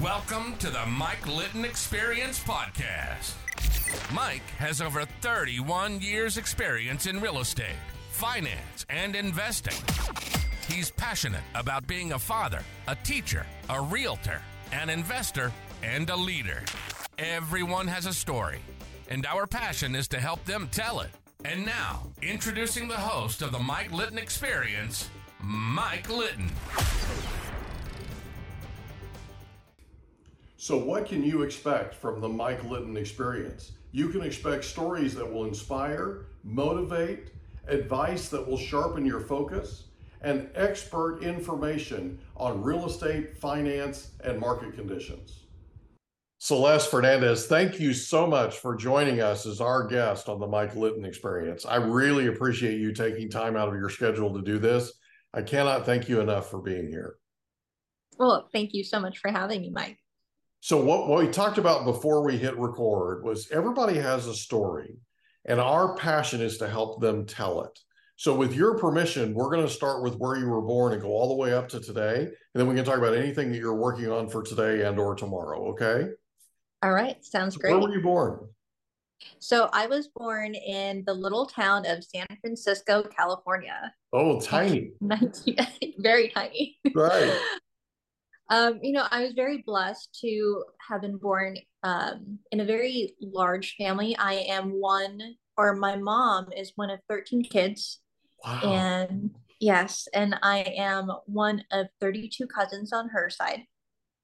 Welcome to the Mike Litton Experience Podcast. Mike has over 31 years' experience in real estate, finance, and investing. He's passionate about being a father, a teacher, a realtor, an investor, and a leader. Everyone has a story, and our passion is to help them tell it. And now, introducing the host of the Mike Litton Experience, Mike Litton. So, what can you expect from the Mike Litton experience? You can expect stories that will inspire, motivate, advice that will sharpen your focus, and expert information on real estate, finance, and market conditions. Celeste Fernandez, thank you so much for joining us as our guest on the Mike Litton experience. I really appreciate you taking time out of your schedule to do this. I cannot thank you enough for being here. Well, thank you so much for having me, Mike. So what, what we talked about before we hit record was everybody has a story and our passion is to help them tell it. So with your permission, we're going to start with where you were born and go all the way up to today. And then we can talk about anything that you're working on for today and or tomorrow. Okay. All right. Sounds great. Where were you born? So I was born in the little town of San Francisco, California. Oh, tiny. 19, very tiny. Right. Um, you know, I was very blessed to have been born um, in a very large family. I am one, or my mom is one of 13 kids. Wow. And yes, and I am one of 32 cousins on her side.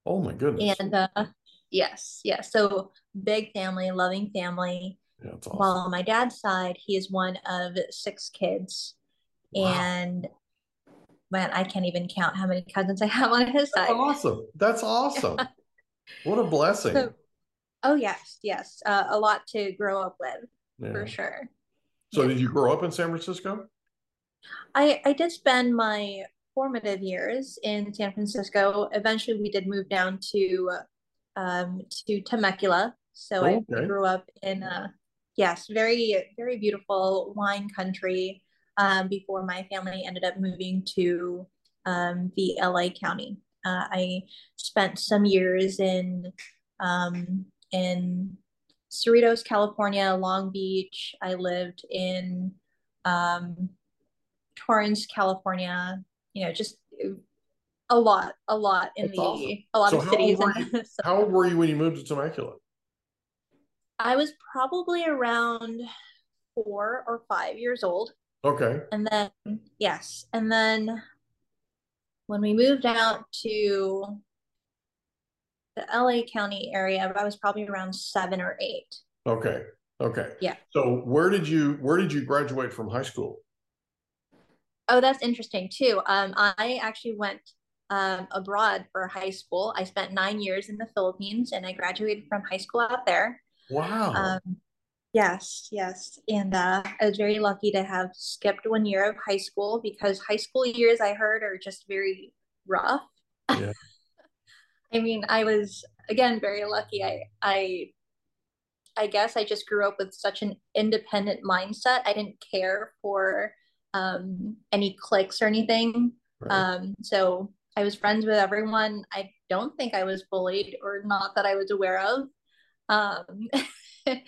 Oh my goodness. And uh, yes, yes. So big family, loving family. Yeah, awesome. While on my dad's side, he is one of six kids. Wow. And man, I can't even count how many cousins I have on his That's side. awesome. That's awesome. what a blessing. So, oh yes, yes, uh, a lot to grow up with Yeah. for sure. So did you grow up in San Francisco? I I did spend my formative years in San Francisco. Eventually, we did move down to um, to Temecula. So I Okay. grew up in a yes, very very beautiful wine country. Um, before my family ended up moving to um, the LA County, uh, I spent some years in um, in Cerritos, California, Long Beach. I lived in um, Torrance, California. You know, just a lot, a lot in That's the awesome. a lot So of cities. old in- so How old were you when you moved to Temecula? I was probably around four or five years old, Okay. and then yes, and then when we moved out to the LA County area, I was probably around seven or eight. Okay. Okay. Yeah. So where did you where did you graduate from high school? Oh, that's interesting too. Um, I actually went um, abroad for high school. I spent nine years in the Philippines and I graduated from high school out there. Wow. Um, yes, yes. And uh, I was very lucky to have skipped one year of high school because high school years I heard are just very rough. Yeah. I mean, I was again very lucky. I I I guess I just grew up with such an independent mindset. I didn't care for um, any cliques or anything. Right. Um, so I was friends with everyone. I don't think I was bullied or not that I was aware of. Um,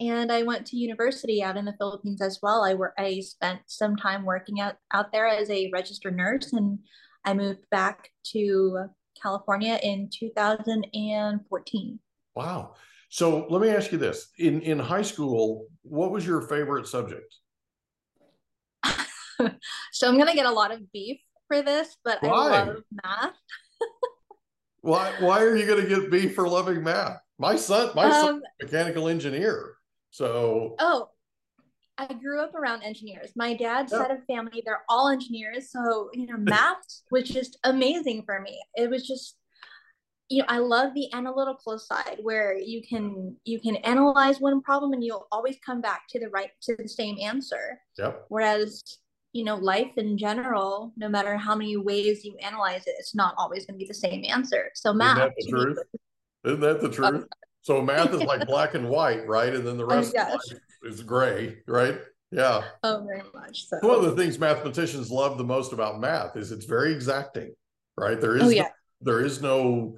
and I went to university out in the Philippines as well. I were I spent some time working out out there as a registered nurse, and I moved back to California in 2014. wow. So let me ask you this. In in high school, what was your favorite subject? so I'm gonna get a lot of beef for this, but Why? I love math. Why why are you gonna get beef for loving math? My son, my Um, a mechanical engineer. So oh, I grew up around engineers. My dad's Yeah. side of family, they're all engineers. So, you know, math was just amazing for me. It was just, you know, I love the analytical side where you can you can analyze one problem and you'll always come back to the right to the same answer. yep. Whereas, you know, life in general, no matter how many ways you analyze it, it's not always going to be the same answer. So Isn't math that the me truth? Isn't that the truth? So math is like black and white, right? And then the rest yes. is gray, right? Yeah. Oh, very much so. One of the things mathematicians love the most about math is it's very exacting, right? There oh, is Oh no- yeah. there is no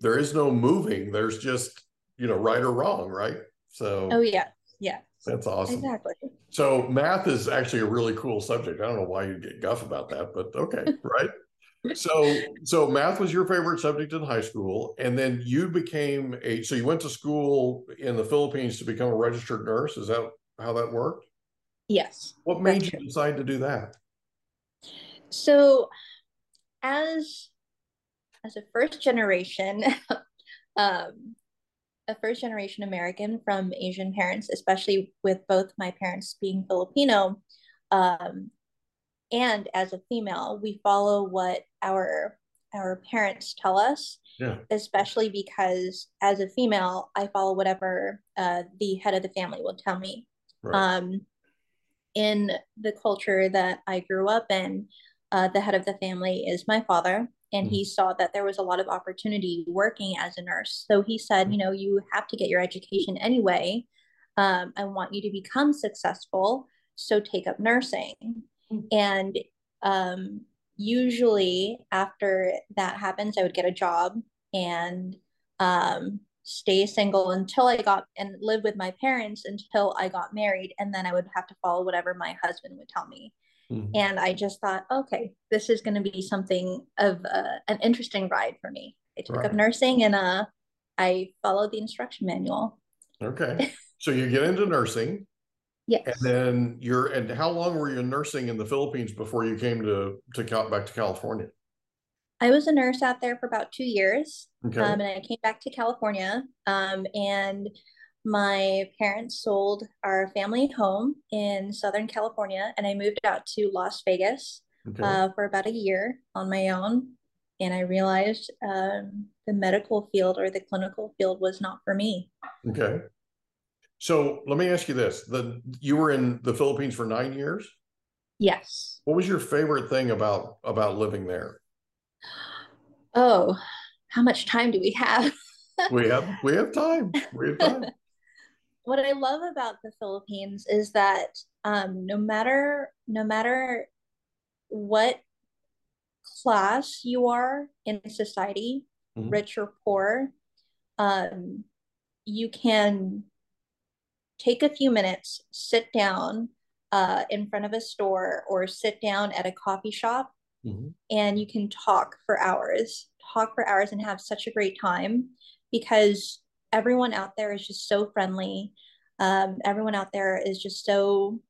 there is no moving. There's just you know right or wrong, right? So oh yeah, yeah, that's awesome. Exactly. So math is actually a really cool subject. I don't know why you'd get guff about that, but okay, right? So so math was your favorite subject in high school and then you became a so you went to school in the philippines to become a registered nurse. Is that how that worked? Yes. What made you decide to do that? So as as a first generation um a first generation american from asian parents especially with both my parents being filipino um and as a female we follow what our our parents tell us yeah. especially because as a female i follow whatever uh, the head of the family will tell me right. um, in the culture that i grew up in uh, the head of the family is my father and mm-hmm. he saw that there was a lot of opportunity working as a nurse so he said you know you have to get your education anyway um, i want you to become successful so take up nursing and um, usually after that happens, I would get a job and um, stay single until I got and live with my parents until I got married. And then I would have to follow whatever my husband would tell me. Mm-hmm. And I just thought, okay, this is going to be something of uh, an interesting ride for me. I took right. up nursing and uh, I followed the instruction manual. Okay. So you get into nursing Yes. And then you're and how long were you nursing in the Philippines before you came to to back to California? I was a nurse out there for about two years, okay. um, and I came back to California. Um, and my parents sold our family home in Southern California, and I moved out to Las Vegas okay. uh, for about a year on my own. And I realized um, the medical field or the clinical field was not for me. Okay. So let me ask you this: the you were in the Philippines for nine years. Yes. What was your favorite thing about about living there? Oh, how much time do we have? we have we have time. We have time. what I love about the Philippines is that um, no matter no matter what class you are in society, mm-hmm. rich or poor, um, you can take a few minutes, sit down uh, in front of a store or sit down at a coffee shop, mm-hmm. and you can talk for hours, talk for hours, and have such a great time because everyone out there is just so friendly. Um, everyone out there is just so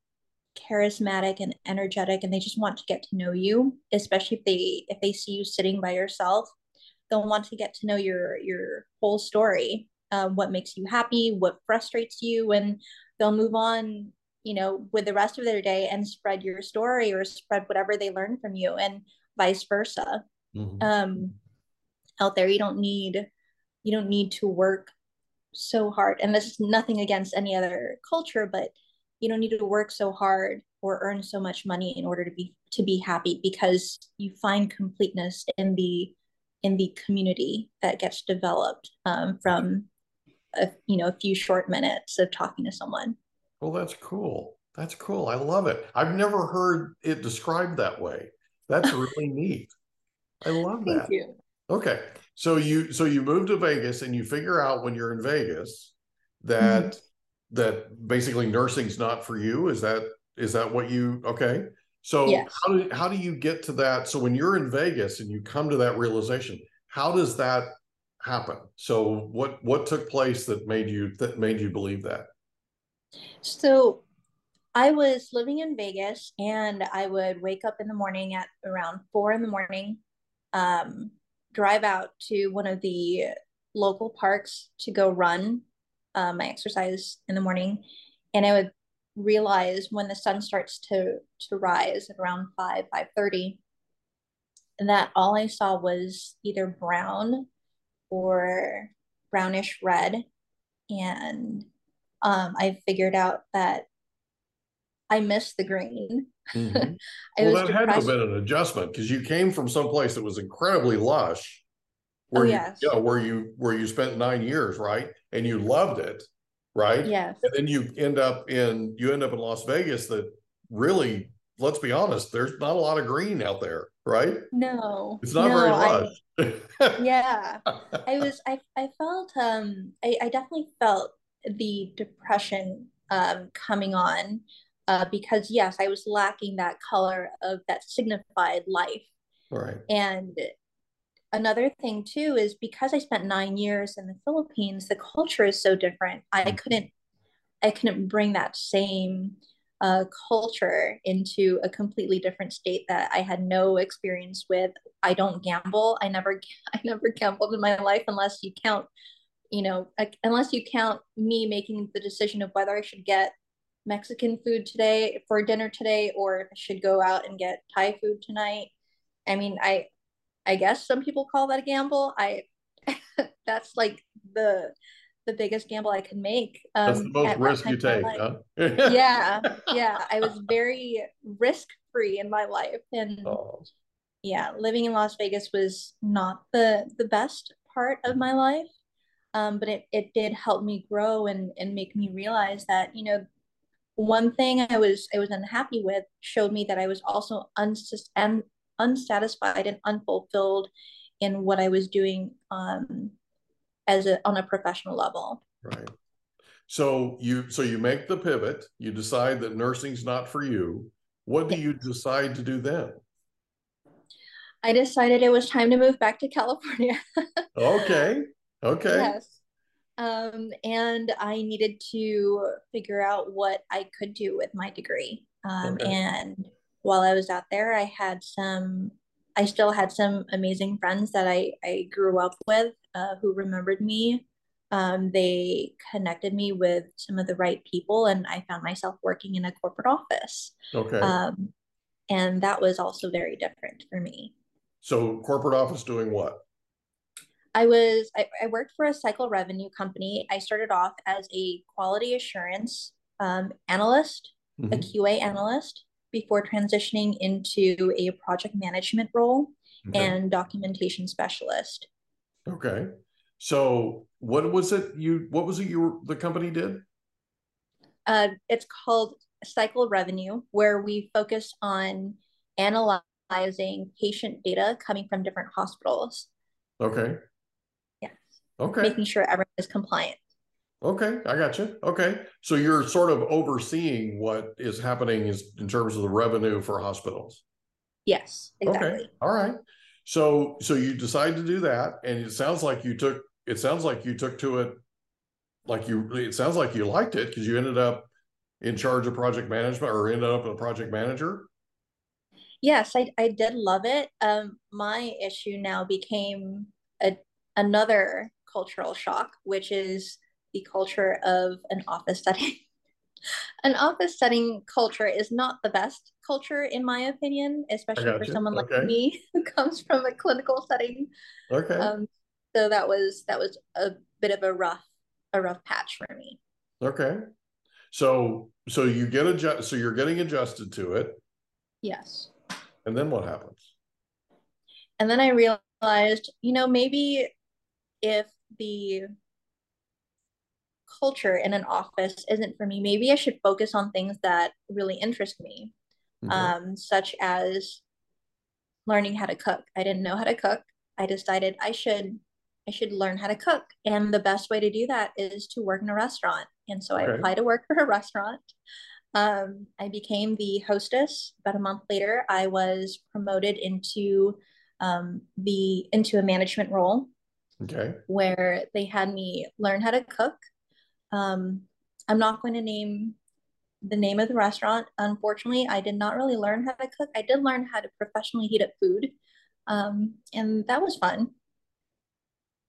charismatic and energetic and they just want to get to know you especially if they if they see you sitting by yourself they'll want to get to know your your whole story um, what makes you happy, what frustrates you, and they'll move on, you know, with the rest of their day and spread your story or spread whatever they learn from you, and vice versa. Mm-hmm. Um, out there, you don't need you don't need to work so hard, and this is nothing against any other culture, but you don't need to work so hard or earn so much money in order to be to be happy because you find completeness in the in the community that gets developed um, from a, you know a few short minutes of talking to someone. Well that's cool. That's cool. I love it. I've never heard it described that way. That's really neat. I love that. Thank you. okay. So you so you move to vegas and you figure out when you're in vegas that mm-hmm. that basically nursing's not for you. Is that is that what you okay. So yes. how do how do you get to that? So when you're in vegas and you come to that realization how does that happen. So what what took place that made you that made you believe that? So I was living in Vegas and I would wake up in the morning at around four in the morning, um, drive out to one of the local parks to go run uh, my exercise in the morning. And I would realize when the sun starts to to rise at around 5 5.30 that all i saw was either brown or brownish red. And um, I figured out that I missed the green. Mm-hmm. well, that had to have been an adjustment because you came from someplace that was incredibly lush. Where oh, you, yes. You know, where you where you spent nine years, right? And you loved it, right? Yes. And then you end up in you end up in Las Vegas that really let's be honest, there's not a lot of green out there, right? No. It's not no, very I- yeah i was i i felt um i, I definitely felt the depression um coming on uh because yes i was lacking that color of that signified life Right. and another thing too is because i spent nine years in the philippines the culture is so different i Mhm. couldn't i couldn't bring that same uh, culture into a completely different state that I had no experience with. I don't gamble. I never, I never gambled in my life unless you count, you know, unless you count me making the decision of whether I should get Mexican food today for dinner today, or should go out and get Thai food tonight. I mean, I, I guess some people call that a gamble. I, that's like the, the biggest gamble I could make. Um, That's the most at risk you time in my take, huh? yeah yeah i was very risk free in my life and Oh, yeah living in las vegas was not the the best part of my life um, but it, it did help me grow and and make me realize that you know one thing i was i was unhappy with showed me that i was also uns- and unsatisfied and unfulfilled in what i was doing um as a on a professional level right. So you so you make the pivot, you decide that nursing's not for you. What do you decide to do then? i decided it was time to move back to california Okay. Okay. Yes. Um, and I needed to figure out what I could do with my degree. Um, Okay. and while I was out there, I had some, I still had some amazing friends that I, I grew up with uh, who remembered me. Um, they connected me with some of the right people, and I found myself working in a corporate office. Okay. Um, and that was also very different for me. So corporate office doing what? I was I, I worked for a cycle revenue company. I started off as a quality assurance um, analyst, a Mhm. QA analyst, before transitioning into a project management role Okay. and documentation specialist. Okay. So what was it you what was it you the company did? Uh, it's called cycle revenue, where we focus on analyzing patient data coming from different hospitals. Okay. Yes, Okay. making sure everyone is compliant. Okay, I got you. Okay. So you're sort of overseeing what is happening is in terms of the revenue for hospitals. Yes, exactly. Okay. All right. So so you decide to do that and it sounds like you took it sounds like you took to it like you it sounds like you liked it because you ended up in charge of project management or ended up a project manager. Yes, I, I did love it. Um, my issue now became a, another cultural shock, which is the culture of an office setting. An office setting culture is not the best culture, in my opinion, especially for gotcha. someone like me who comes from a clinical setting. Okay. Um, so that was that was a bit of a rough a rough patch for me. Okay. So so you get adjust so you're getting adjusted to it Yes. and then what happens? And then I realized, you know, maybe if the culture in an office isn't for me, maybe I should focus on things that really interest me, Okay. um, such as learning how to cook. I didn't know how to cook. I decided I should I should learn how to cook. And the best way to do that is to work in a restaurant. And so I applied to work for a restaurant. Um, I became the hostess. About a month later, I was promoted into um, the into a management role Okay. where they had me learn how to cook. Um, I'm not going to name the name of the restaurant. Unfortunately, I did not really learn how to cook. I did learn how to professionally heat up food, um, and that was fun.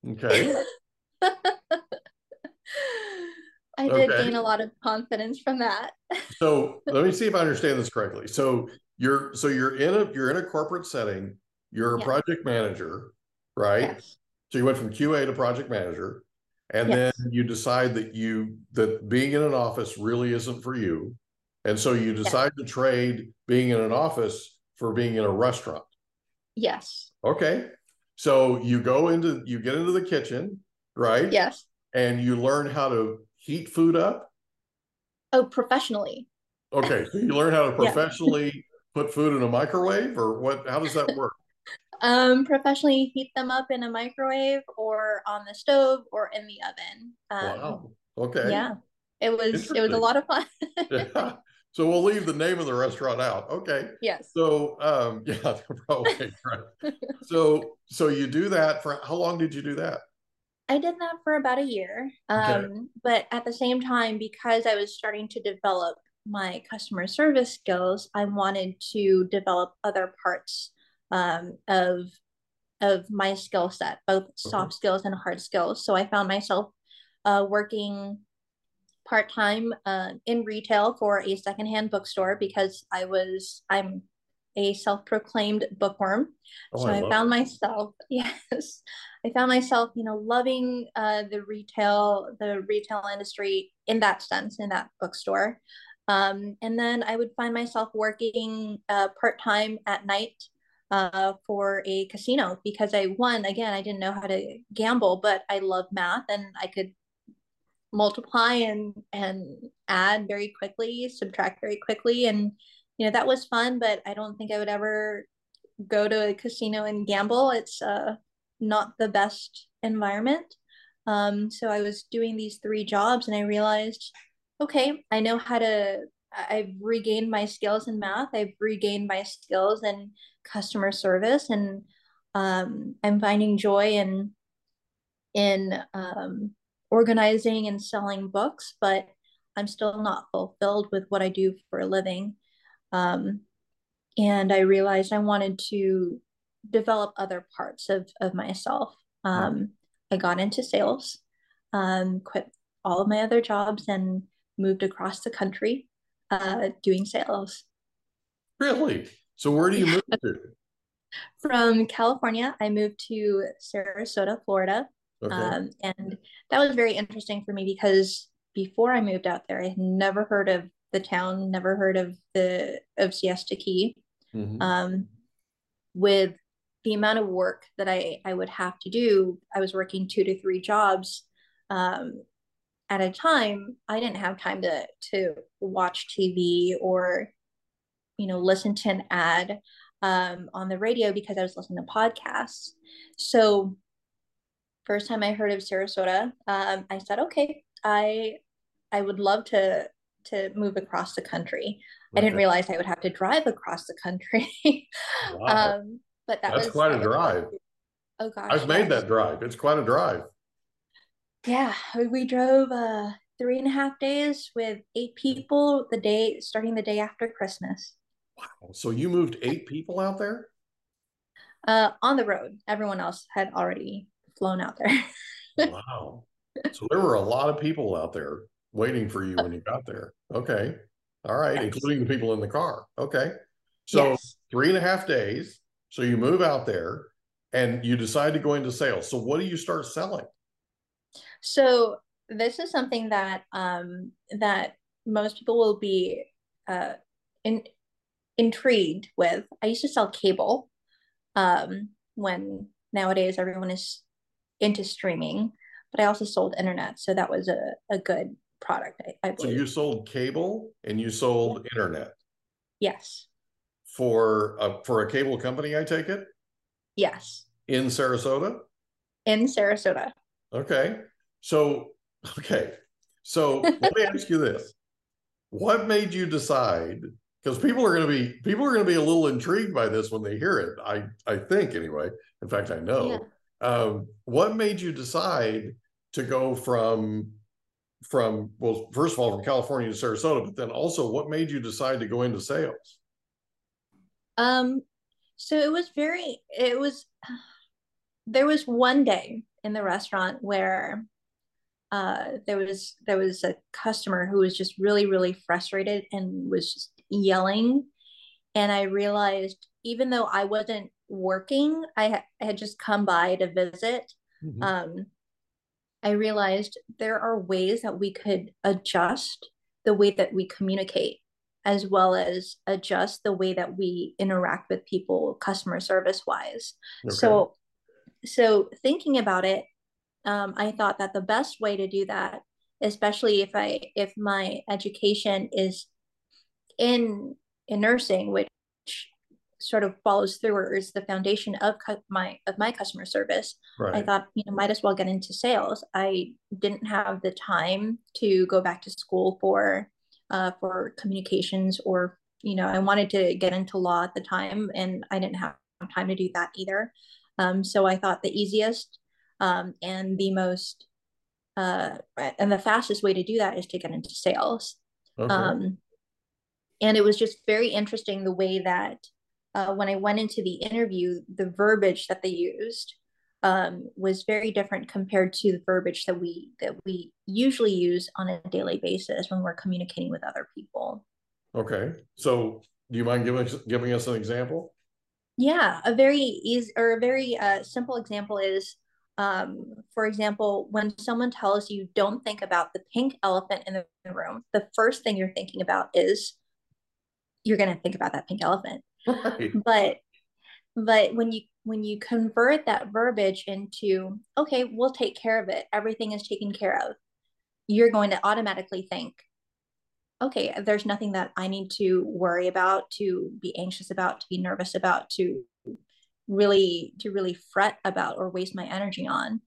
Okay. I did Okay. gain a lot of confidence from that. So let me see if I understand this correctly. So you're so you're in a you're in a corporate setting, you're a Yeah. project manager, right? Yes. So you went from QA to project manager, and Yes. then you decide that you that being in an office really isn't for you. And so you decide to trade being in an office for being in a restaurant. Yes. Okay. So you go into you get into the kitchen, right? Yes. And you learn how to heat food up. Oh, professionally. Okay, so you learn how to Yeah. professionally put food in a microwave or what? How does that work? Um, professionally heat them up in a microwave or on the stove or in the oven. Um, wow. Okay. Yeah, it was it was a lot of fun. yeah. So we'll leave the name of the restaurant out. Okay. Yes. So um, yeah, probably right. so so you do that for how long did you do that? I did that for about a year. Um, okay. but at the same time, because I was starting to develop my customer service skills, I wanted to develop other parts um, of of my skill set, both soft skills and hard skills. So I found myself uh, working part time uh, in retail for a secondhand bookstore because I was I'm a self proclaimed bookworm. Oh, so I, I found myself yes, I found myself you know loving uh, the retail the retail industry in that sense in that bookstore. Um, and then I would find myself working uh, part time at night uh, for a casino because I won again. I didn't know how to gamble, but I love math and I could multiply and and add very quickly, subtract very quickly, and you know that was fun. But I don't think I would ever go to a casino and gamble. It's uh, not the best environment. Um, so I was doing these three jobs, and I realized, okay, I know how to. I've regained my skills in math. I've regained my skills in customer service and um, I'm finding joy in in um, organizing and selling books, but I'm still not fulfilled with what I do for a living. Um, and I realized I wanted to develop other parts of, of myself. Um, I got into sales, um, quit all of my other jobs, and moved across the country uh, doing sales. Really? So where do you move to? From California, I moved to Sarasota, Florida. Okay. Um, and that was very interesting for me because before I moved out there, I had never heard of the town, never heard of the of Siesta Key. Mm-hmm. Um, with the amount of work that I, I would have to do, I was working two to three jobs um, at a time. I didn't have time to to watch TV or you know, listen to an ad um, on the radio because I was listening to podcasts. So, first time I heard of Sarasota, um, I said, okay, I I would love to to move across the country. Okay. I didn't realize I would have to drive across the country. wow. um, but that That's was quite a drive. Oh gosh. I've made that drive. It's quite a drive. Yeah, we drove uh, three and a half days with eight people the day starting the day after Christmas. Wow. So you moved eight people out there? Uh, on the road. Everyone else had already flown out there. wow. So there were a lot of people out there waiting for you when you got there. Okay. All right. Yes. Including the people in the car. Okay. So yes. three and a half days. So you move out there and you decide to go into sales. So what do you start selling? So this is something that um, that most people will be uh, in, intrigued with. I used to sell cable um, when nowadays everyone is into streaming, but I also sold internet. So that was a, a good product. I, I so you sold cable and you sold internet. Yes. For a, for a cable company, I take it? Yes. In Sarasota? In Sarasota. Okay. So, okay. So let me ask you this. What made you decide because people are going to be people are going to be a little intrigued by this when they hear it. I I think anyway. In fact, I know. Yeah. Um, what made you decide to go from from well, first of all, from California to Sarasota, but then also what made you decide to go into sales? Um, so it was very it was there was one day in the restaurant where uh, there was there was a customer who was just really really frustrated and was just yelling and i realized even though i wasn't working i, ha- I had just come by to visit mm-hmm. um, i realized there are ways that we could adjust the way that we communicate as well as adjust the way that we interact with people customer service wise okay. so so thinking about it um, i thought that the best way to do that especially if i if my education is in in nursing, which sort of follows through or is the foundation of cu- my of my customer service right. i thought you know might as well get into sales i didn't have the time to go back to school for uh, for communications or you know i wanted to get into law at the time and i didn't have time to do that either um, so i thought the easiest um, and the most uh, and the fastest way to do that is to get into sales okay. um, and it was just very interesting the way that uh, when I went into the interview, the verbiage that they used um, was very different compared to the verbiage that we that we usually use on a daily basis when we're communicating with other people. Okay, so do you mind giving giving us an example? Yeah, a very easy or a very uh, simple example is, um, for example, when someone tells you don't think about the pink elephant in the room, the first thing you're thinking about is you're going to think about that pink elephant right. but but when you when you convert that verbiage into okay we'll take care of it everything is taken care of you're going to automatically think okay there's nothing that i need to worry about to be anxious about to be nervous about to really to really fret about or waste my energy on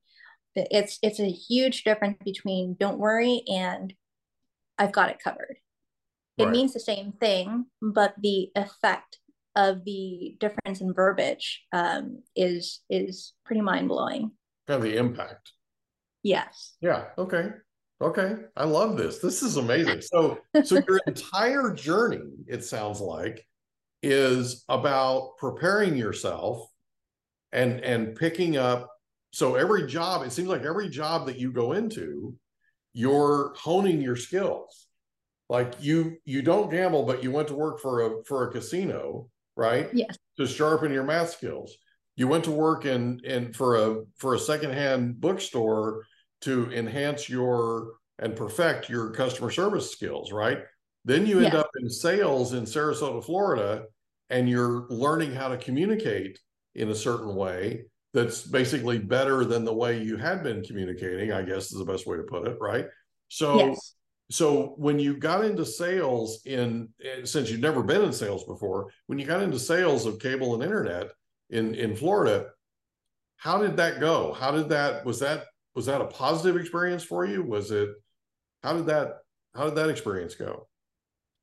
it's it's a huge difference between don't worry and i've got it covered it means the same thing but the effect of the difference in verbiage um, is is pretty mind blowing. Kind of the impact. Yes. Yeah. Okay. Okay. I love this. This is amazing. So so your entire journey, it sounds like, is about preparing yourself and and picking up. So every job, it seems like every job that you go into, you're honing your skills like you you don't gamble but you went to work for a for a casino right? Yes. To sharpen your math skills. You went to work in in for a for a secondhand bookstore to enhance your and perfect your customer service skills, right? Then you end up in sales in Sarasota, Florida, and you're learning how to communicate in a certain way that's basically better than the way you had been communicating, I guess is the best way to put it, right? So yes. so when you got into sales in eh, since you'd never been in sales before when you got into sales of cable and internet in in florida how did that go? How did that was that was that a positive experience for you? Was it how did that how did that experience go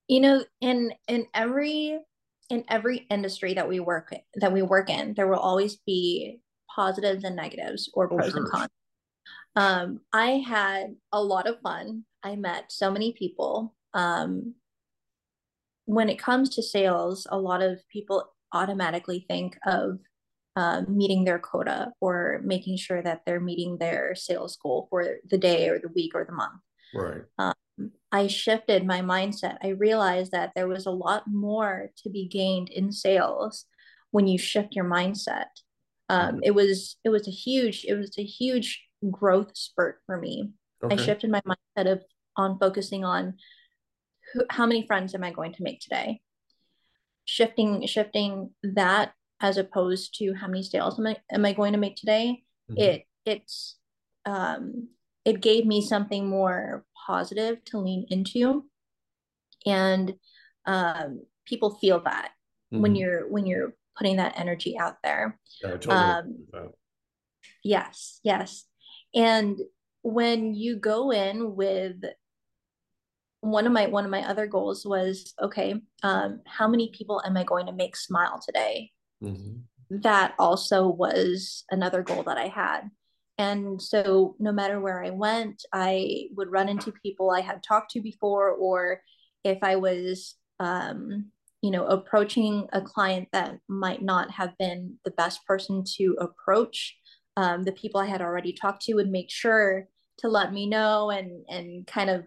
you know in in every in every industry that we work that we work in there will always be positives and negatives or pros and cons um, I had a lot of fun. I met so many people. Um, when it comes to sales, a lot of people automatically think of um, meeting their quota or making sure that they're meeting their sales goal for the day or the week or the month. Right. Um, I shifted my mindset. I realized that there was a lot more to be gained in sales when you shift your mindset. Um, mm-hmm. It was it was a huge it was a huge growth spurt for me. Okay. I shifted my mindset of on focusing on who, how many friends am I going to make today? Shifting shifting that as opposed to how many sales am I am I going to make today? Mm-hmm. It it's um it gave me something more positive to lean into. And um people feel that mm-hmm. when you're when you're putting that energy out there. Yeah, totally um, yes yes. And when you go in with one of my one of my other goals was okay um, how many people am i going to make smile today? Mm-hmm. that also was another goal that i had and so no matter where i went i would run into people i had talked to before or if i was um, you know approaching a client that might not have been the best person to approach um, the people I had already talked to would make sure to let me know and and kind of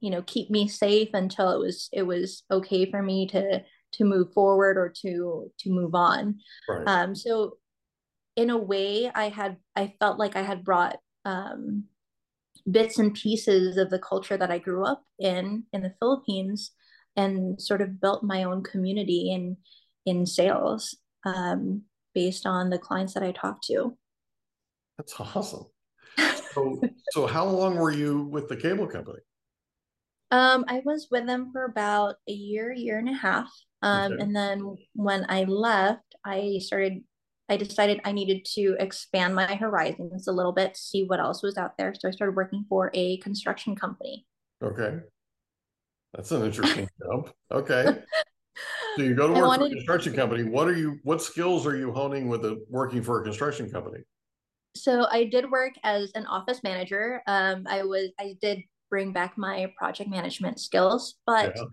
you know keep me safe until it was it was okay for me to to move forward or to to move on right. um so in a way i had i felt like i had brought um bits and pieces of the culture that i grew up in in the philippines and sort of built my own community in in sales um based on the clients that i talked to that's awesome. So, so how long were you with the cable company? Um, I was with them for about a year, year and a half. Um, Okay. and then when I left, I started, I decided I needed to expand my horizons a little bit, see what else was out there. So I started working for a construction company. Okay. That's an interesting jump. Okay. So you go to work for a construction company. What are you, what skills are you honing with a, working for a construction company? So I did work as an office manager. Um, I was, I did bring back my project management skills, but Yeah.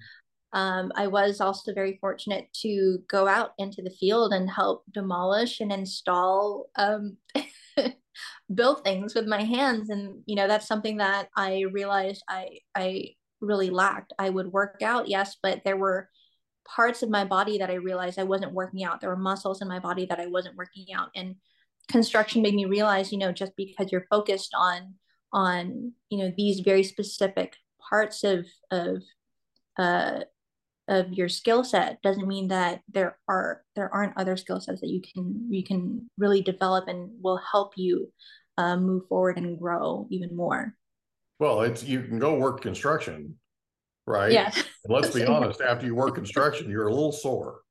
Um, I was also very fortunate to go out into the field and help demolish and install um, build things with my hands. And you know, that's something that I realized I I really lacked. I would work out, yes, but there were parts of my body that I realized I wasn't working out. There were muscles in my body that I wasn't working out. And construction made me realize, you know, just because you're focused on on, you know, these very specific parts of of uh of your skill set doesn't mean that there are there aren't other skill sets that you can you can really develop and will help you uh, move forward and grow even more. Well, it's, you can go work construction, right? Yeah. And let's be honest, after you work construction, you're a little sore.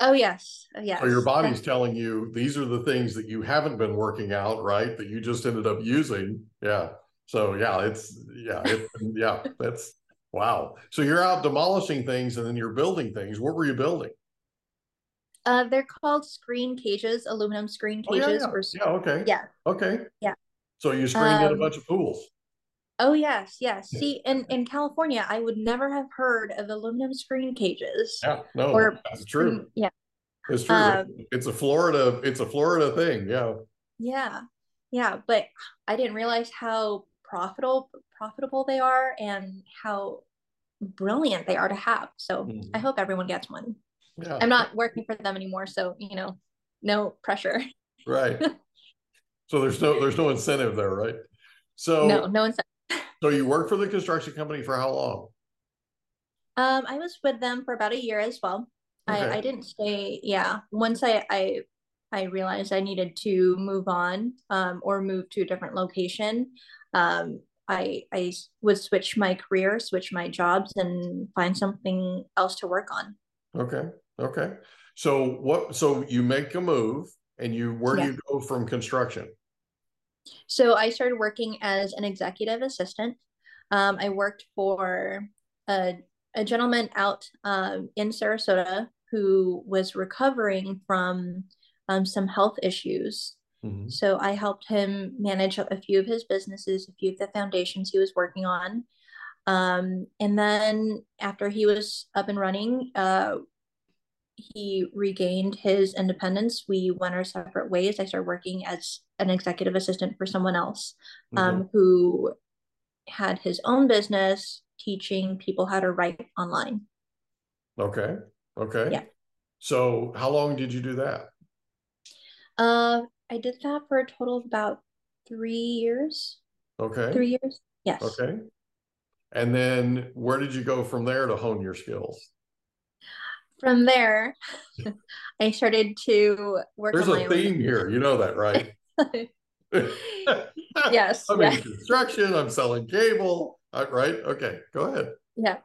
Oh yes. Oh, yes. So your body's telling you these are the things that you haven't been working out, right? That you just ended up using. Yeah. So yeah, it's yeah, it, yeah, that's wow. So you're out demolishing things and then you're building things. What were you building? Uh, they're called screen cages, aluminum screen Oh, yeah, cages. yeah. or Yeah, okay. yeah. Okay. Yeah. So you screened in a Um, bunch of pools. Oh yes, yes. See, in in California, I would never have heard of aluminum screen cages. Yeah, no, or- that's true. Mm, Yeah, It's true. Um, it's a Florida, it's a Florida thing. Yeah. yeah, yeah. But I didn't realize how profitable profitable they are and how brilliant they are to have. So Mhm. I hope everyone gets one. Yeah. I'm not working for them anymore, so you know, no pressure. Right. so there's no there's no incentive there, right? So no, no incentive. so you work for the construction company for how long? Um, I was with them for about a year as well. Okay. I, I didn't stay, yeah. Once I, I I realized I needed to move on um, or move to a different location. Um, I I would switch my career, switch my jobs, and find something else to work on. Okay. Okay. So what so you make a move and you where do Yeah. you go from construction? So I started working as an executive assistant. Um, I worked for a, a gentleman out um, in Sarasota who was recovering from um, some health issues. Mhm. So I helped him manage a few of his businesses, a few of the foundations he was working on. Um, and then after he was up and running, uh, he regained his independence. We went our separate ways. I started working as an executive assistant for someone else um, who had his own business teaching people how to write online. Okay. Okay. Yeah. So how long did you do that? Uh, I did that for a total of about three years. Okay. Three years? Yes. Okay. And then where did you go from there to hone your skills? From there, I started to work There's on a my own theme here. You know that, right? yes, I'm yes. in construction. I'm selling cable. Uh, right? Okay. Go ahead. Yes.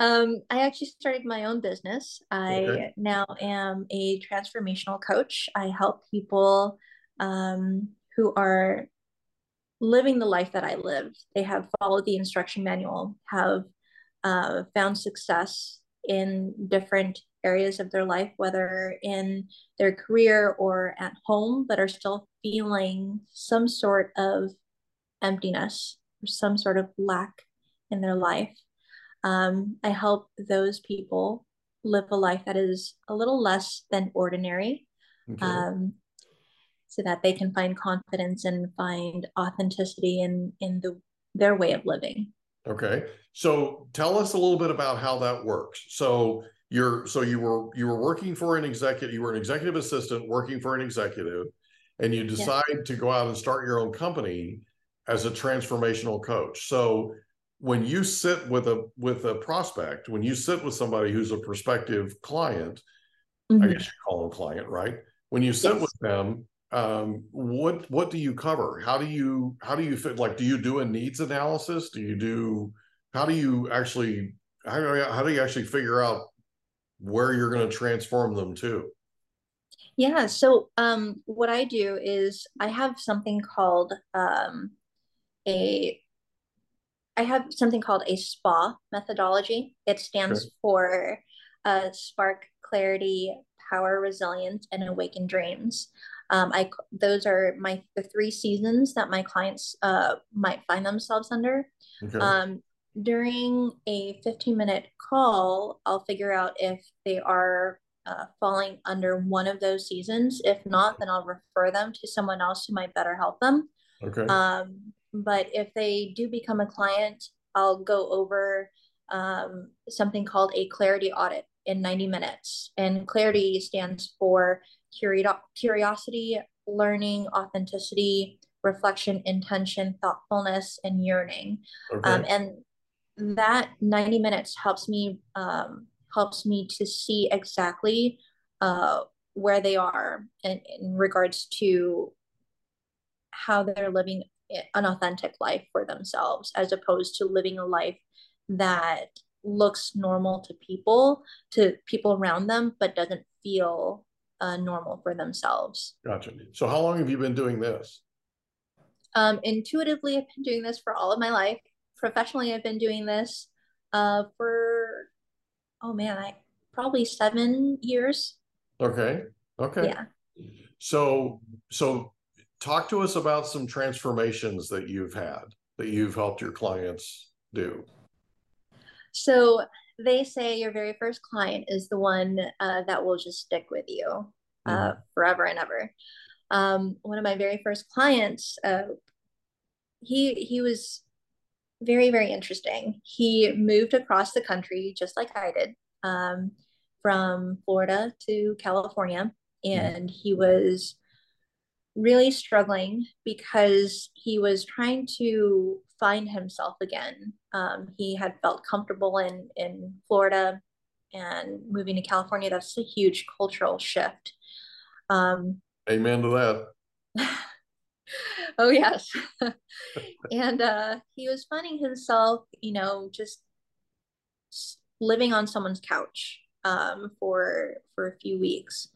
Um, I actually started my own business. I Okay. now am a transformational coach. I help people um, who are living the life that I lived. They have followed the instruction manual, have uh, found success in different areas of their life, whether in their career or at home, but are still feeling some sort of emptiness or some sort of lack in their life. Um, I help those people live a life that is a little less than ordinary, Okay. um, so that they can find confidence and find authenticity in in the their way of living. Okay. So tell us a little bit about how that works. So you're so you were you were working for an executive, you were an executive assistant working for an executive, and you decide to go out and start your own company as a transformational coach. So when you sit with a with a prospect, when you sit with somebody who's a prospective client, I Mhm. guess you call them client, right? When you sit Yes. with them, um, what what do you cover? How do you how do you fit? Like, do you do a needs analysis? Do you do how do you actually how do you, how do you actually figure out where you're going to transform them to. Yeah. So um, what I do is I have something called um, a I have something called a SPA methodology. It stands for uh, Spark Clarity, Power, Resilience, and Awaken Dreams. Um, I those are my the three seasons that my clients uh, might find themselves under. Okay. Um, during a 15 minute call, I'll figure out if they are uh, falling under one of those seasons. If not, then I'll refer them to someone else who might better help them. Okay. Um, but if they do become a client, I'll go over um, something called a clarity audit in 90 minutes. And clarity stands for curiosity, learning, authenticity, reflection, intention, thoughtfulness, and yearning. Okay. Um, and that 90 minutes helps me um, helps me to see exactly uh, where they are in, in regards to how they're living an authentic life for themselves as opposed to living a life that looks normal to people to people around them but doesn't feel uh, normal for themselves. Gotcha. So how long have you been doing this? Um, intuitively i've been doing this for all of my life. Professionally i've been doing this uh, for oh man i probably seven years. Okay. Okay. Yeah. So so talk to us about some transformations that you've had that you've helped your clients do. So they say your very first client is the one uh, that will just stick with you uh, mm-hmm. forever and ever. Um, one of my very first clients, uh, he he was very very interesting. He moved across the country just like I did, um, from Florida to California, mm-hmm. and mm-hmm. he was really struggling because he was trying to find himself again. Um, he had felt comfortable in in Florida and moving to California. That's a huge cultural shift. Um, Amen to that. oh yes, and uh, he was finding himself, you know, just living on someone's couch um, for for a few weeks,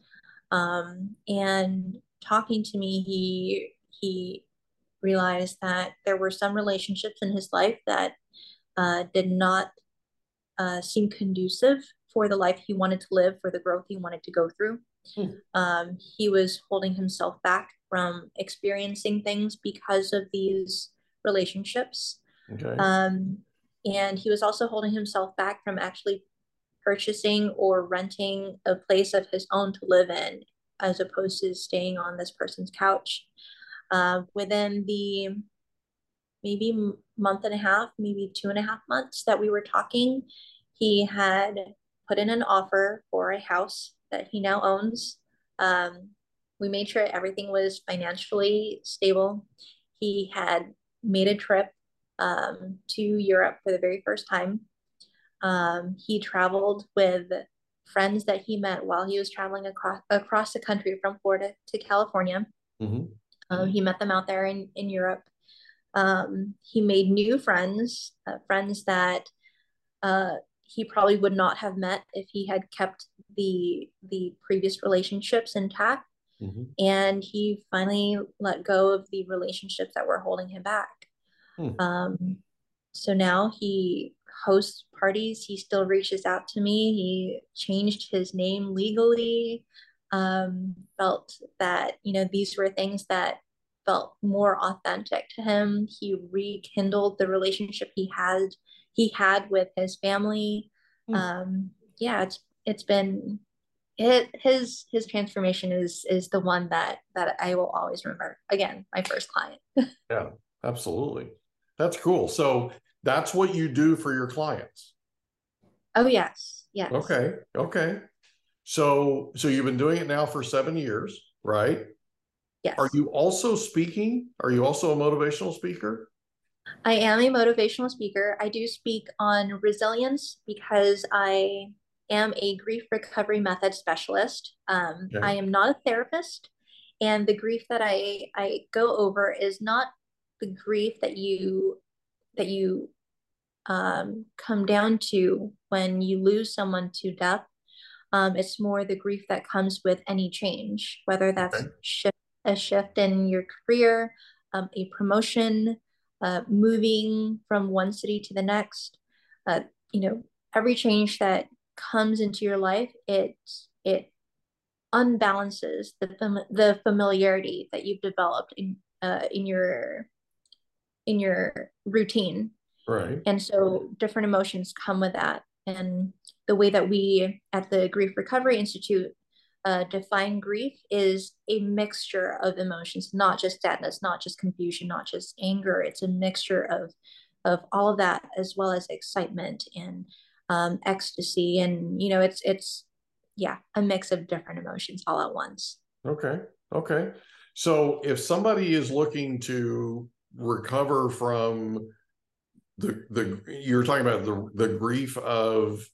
um, and talking to me, he he realized that there were some relationships in his life that uh, did not uh, seem conducive for the life he wanted to live, for the growth he wanted to go through. Mm. Um, he was holding himself back from experiencing things because of these relationships. Okay. Um, and he was also holding himself back from actually purchasing or renting a place of his own to live in as opposed to staying on this person's couch. Uh, within the maybe month and a half, maybe two and a half months that we were talking, he had put in an offer for a house that he now owns. Um, we made sure everything was financially stable. He had made a trip um, to Europe for the very first time. Um, he traveled with friends that he met while he was traveling across across the country from Florida to California. Mm-hmm. Um, he met them out there in in Europe. Um, he made new friends, uh, friends that uh, he probably would not have met if he had kept the the previous relationships intact. Mm-hmm. And he finally let go of the relationships that were holding him back. Mm. Um, so now he hosts parties. He still reaches out to me. He changed his name legally. Um, felt that you know these were things that felt more authentic to him. He rekindled the relationship he had he had with his family. Mm. Um, yeah, it's it's been it his his transformation is is the one that that I will always remember. Again, my first client. yeah, absolutely. That's cool. So that's what you do for your clients. Oh yes. Yes. Okay. Okay. So so you've been doing it now for 7 years, right? Yes. Are you also speaking? Are you also a motivational speaker? I am a motivational speaker. I do speak on resilience because I am a grief recovery method specialist. Um, okay. I am not a therapist, and the grief that I I go over is not the grief that you that you um, come down to when you lose someone to death. Um, it's more the grief that comes with any change, whether that's okay. shift, a shift in your career, um, a promotion, uh, moving from one city to the next. Uh, you know, every change that comes into your life, it it unbalances the fam- the familiarity that you've developed in uh, in your in your routine. Right. And so different emotions come with that. And the way that we at the Grief Recovery Institute uh, define grief is a mixture of emotions, not just sadness, not just confusion, not just anger. It's a mixture of of all of that, as well as excitement and um, ecstasy, and you know, it's it's yeah, a mix of different emotions all at once. Okay, okay. So if somebody is looking to recover from the the you're talking about the the grief of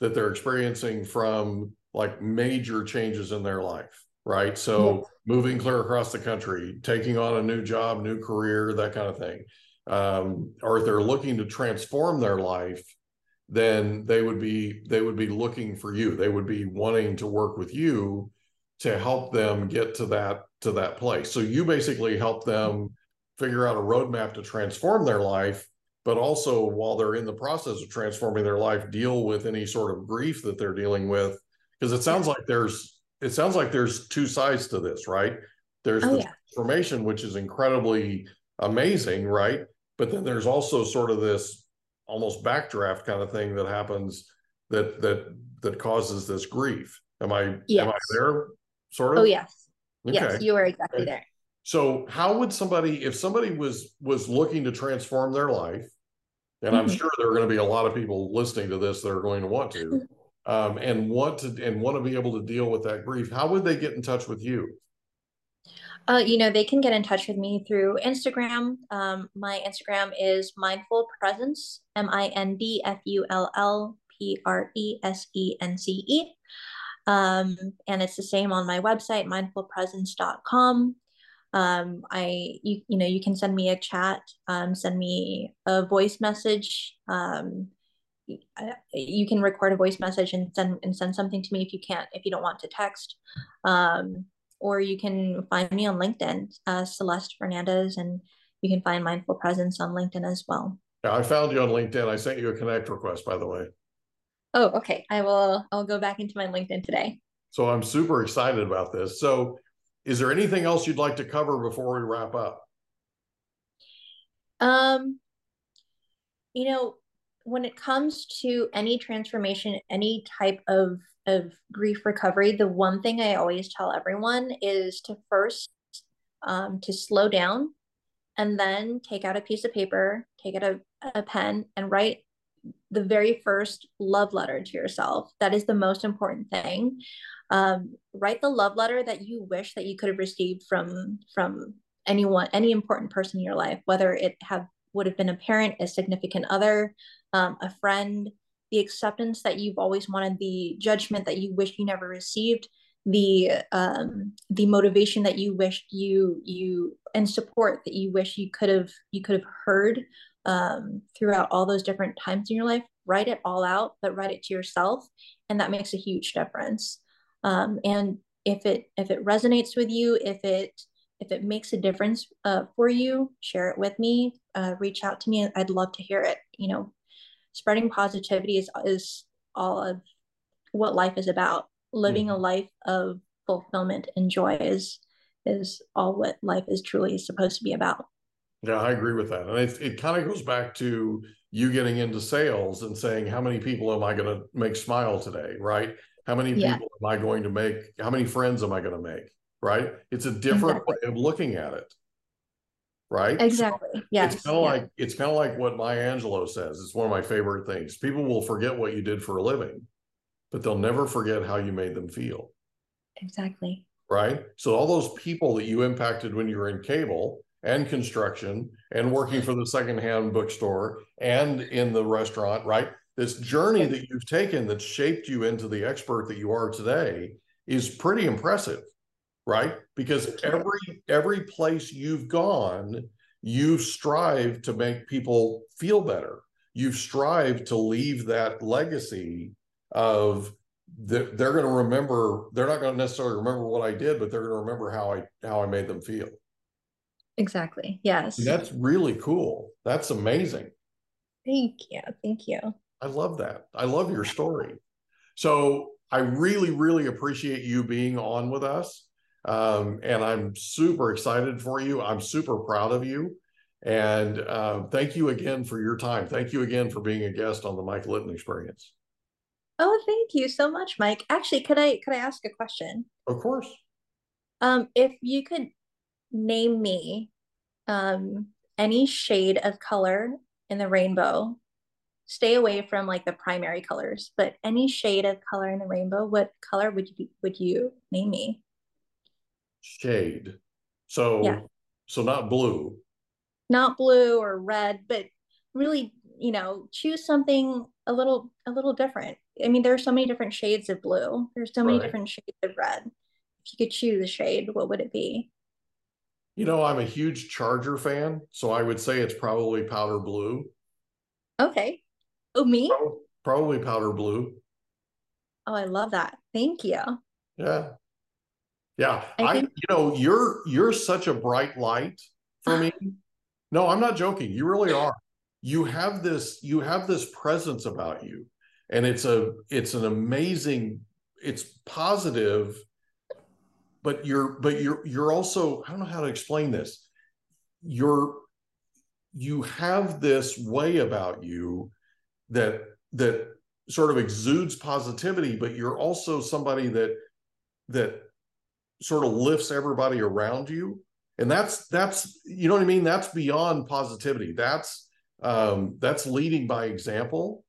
that they're experiencing from like major changes in their life, right? So yes. moving clear across the country, taking on a new job, new career, that kind of thing. Um, or if they're looking to transform their life, then they would be they would be looking for you. They would be wanting to work with you to help them get to that to that place. So you basically help them figure out a roadmap to transform their life but also while they're in the process of transforming their life deal with any sort of grief that they're dealing with because it sounds like there's it sounds like there's two sides to this right there's oh, the yeah. transformation which is incredibly amazing right but then there's also sort of this almost backdraft kind of thing that happens that that that causes this grief am i yes. am i there sort of oh yes okay. yes you are exactly okay. there so how would somebody if somebody was was looking to transform their life and mm-hmm. i'm sure there are going to be a lot of people listening to this that are going to want to um, and want to and want to be able to deal with that grief how would they get in touch with you? Uh, you know they can get in touch with me through instagram. Um, my instagram is Mindfull presence m-i-n-d-f-u-l-l-p-r-e-s-e-n-c-e um, and it's the same on my website mindfullpresence.com um, I you you know you can send me a chat, um, send me a voice message. Um, you can record a voice message and send and send something to me if you can't if you don't want to text. Um, or you can find me on LinkedIn, uh, Celeste Fernandez, and you can find Mindfull Presence on LinkedIn as well. Yeah, I found you on LinkedIn. I sent you a connect request, by the way. Oh, okay. I will. I'll go back into my LinkedIn today. So I'm super excited about this. So is there anything else you'd like to cover before we wrap up? Um, you know, when it comes to any transformation, any type of of grief recovery, the one thing I always tell everyone is to first um, to slow down and then take out a piece of paper, take out a, a pen, and write the very first love letter to yourself. That is the most important thing um, write the love letter that you wish that you could have received from from anyone any important person in your life whether it have would have been a parent a significant other um, a friend the acceptance that you've always wanted the judgment that you wish you never received the um, the motivation that you wished you you and support that you wish you could have you could have heard um, throughout all those different times in your life write it all out but write it to yourself and that makes a huge difference. Um, and if it if it resonates with you if it if it makes a difference uh, for you share it with me uh, reach out to me i'd love to hear it. You know spreading positivity is is all of what life is about. Living mm. a life of fulfillment and joy is is all what life is truly supposed to be about yeah i agree with that and it, it kind of goes back to you getting into sales and saying how many people am i going to make smile today right how many yeah. people am I going to make? How many friends am I going to make? Right? It's a different exactly. way of looking at it. Right? Exactly. So yes. It's kind of yeah. like it's kind of like what Maya Angelou says. It's one of my favorite things. People will forget what you did for a living, but they'll never forget how you made them feel. Exactly. Right? So all those people that you impacted when you were in cable and construction and working for the secondhand bookstore and in the restaurant, right? this journey that you've taken that shaped you into the expert that you are today is pretty impressive right because every every place you've gone you've strived to make people feel better you've strived to leave that legacy of they're, they're going to remember. They're not going to necessarily remember what I did, but they're going to remember how I how I made them feel. Exactly. Yes. That's really cool. That's amazing. Thank you. Thank you. I love that. I love your story. So I really, really appreciate you being on with us. Um, and I'm super excited for you. I'm super proud of you. And uh, thank you again for your time. Thank you again for being a guest on the Mike Litton Experience. Oh, thank you so much, Mike. Actually, could I could I ask a question? Of course. Um, if you could name me um any shade of color in the rainbow, stay away from like the primary colors, but any shade of color in the rainbow, what color would you would you name me? Shade. So Yeah. so not blue. Not blue or red, but really, you know, choose something a little a little different. I mean, there are so many different shades of blue. There's so many Right. different shades of red. If you could choose a shade, what would it be? You know, I'm a huge Charger fan, so I would say it's probably powder blue. Okay. Oh, me? Prob- Probably powder blue. Oh, I love that. Thank you. Yeah. Yeah. I I, think- you know, you're you're such a bright light for me. No, I'm not joking. You really are. You have this you have this presence about you. And it's a it's an amazing it's positive but you're but you're you're also I don't know how to explain this. You're you have this way about you that that sort of exudes positivity but you're also somebody that that sort of lifts everybody around you and that's that's you know what i mean that's beyond positivity that's um that's leading by example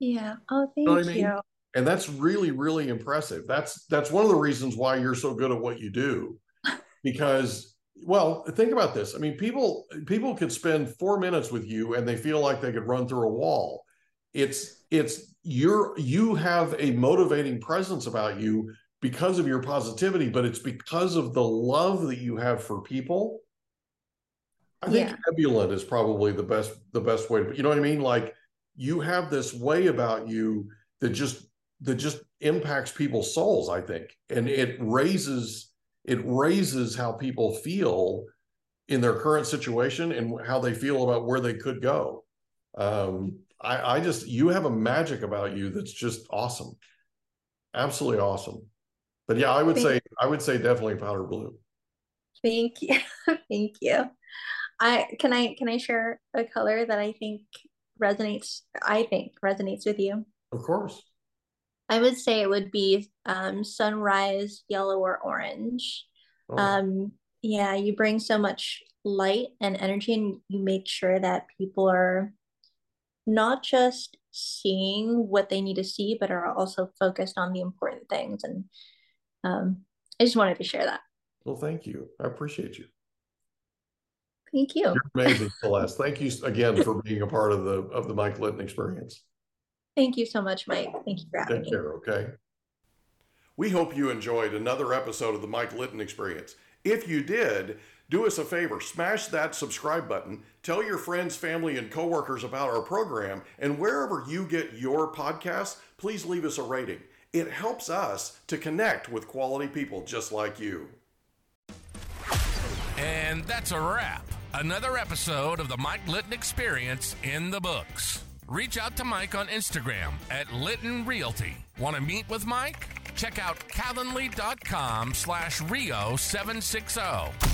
Yeah. Oh, thank know what I mean? And that's really really impressive. That's that's one of the reasons why you're so good at what you do. Because well think about this. I mean people people could spend four minutes with you and they feel like they could run through a wall. It's it's you're you have a motivating presence about you because of your positivity but it's because of the love that you have for people. I think Yeah. ebullient is probably the best the best way to you know what i mean? Like you have this way about you that just that just impacts people's souls i think and it raises it raises how people feel in their current situation and how they feel about where they could go um i i just you have a magic about you that's just awesome absolutely awesome but yeah i would Thank- say i would say definitely powder blue Thank you. Thank you. I can I can I share a color that I think resonates I think resonates with you? of course I would say it would be um sunrise yellow or orange. Oh, Um yeah, you bring so much light and energy and you make sure that people are not just seeing what they need to see, but are also focused on the important things. And um I just wanted to share that. well thank you i appreciate you Thank you. you're amazing celeste thank you again for being a part of the of the mike litton experience Thank you so much, Mike. Thank you for having Take me. care, okay? We hope you enjoyed another episode of the Mike Litton Experience. If you did, do us a favor, smash that subscribe button, tell your friends, family, and coworkers about our program, and wherever you get your podcasts, please leave us a rating. It helps us to connect with quality people just like you. And that's a wrap. Another episode of the Mike Litton Experience in the books. Reach out to Mike on Instagram at Litton Realty. Want to meet with Mike? Check out calendly.com slash Rio760.